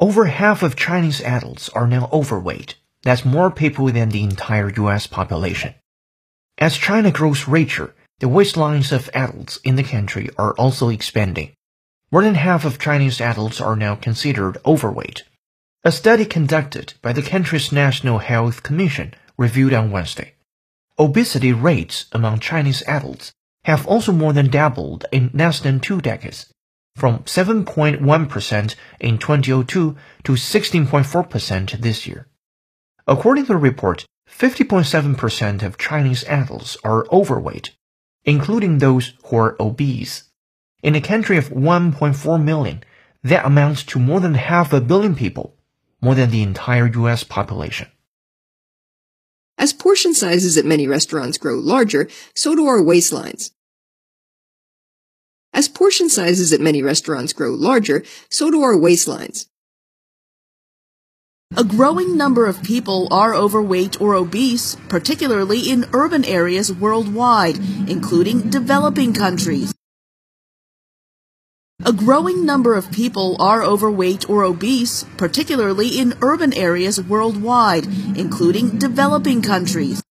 Over half of Chinese adults are now overweight. That's more people than the entire US population. As China grows richer, the waistlines of adults in the country are also expanding. More than half of Chinese adults are now considered overweight. A study conducted by the country's National Health Commission reviewed on Wednesday. Obesity rates among Chinese adults have also more than doubled in less than two decades from 7.1% in 2002 to 16.4% this year. According to the report, 50.7% of Chinese adults are overweight, including those who are obese. In a country of 1.4 million, that amounts to more than half a billion people, more than the entire US population. As portion sizes at many restaurants grow larger, so do our waistlines. As portion sizes at many restaurants grow larger, so do our waistlines. A growing number of people are overweight or obese, particularly in urban areas worldwide, including developing countries. A growing number of people are overweight or obese, particularly in urban areas worldwide, including developing countries.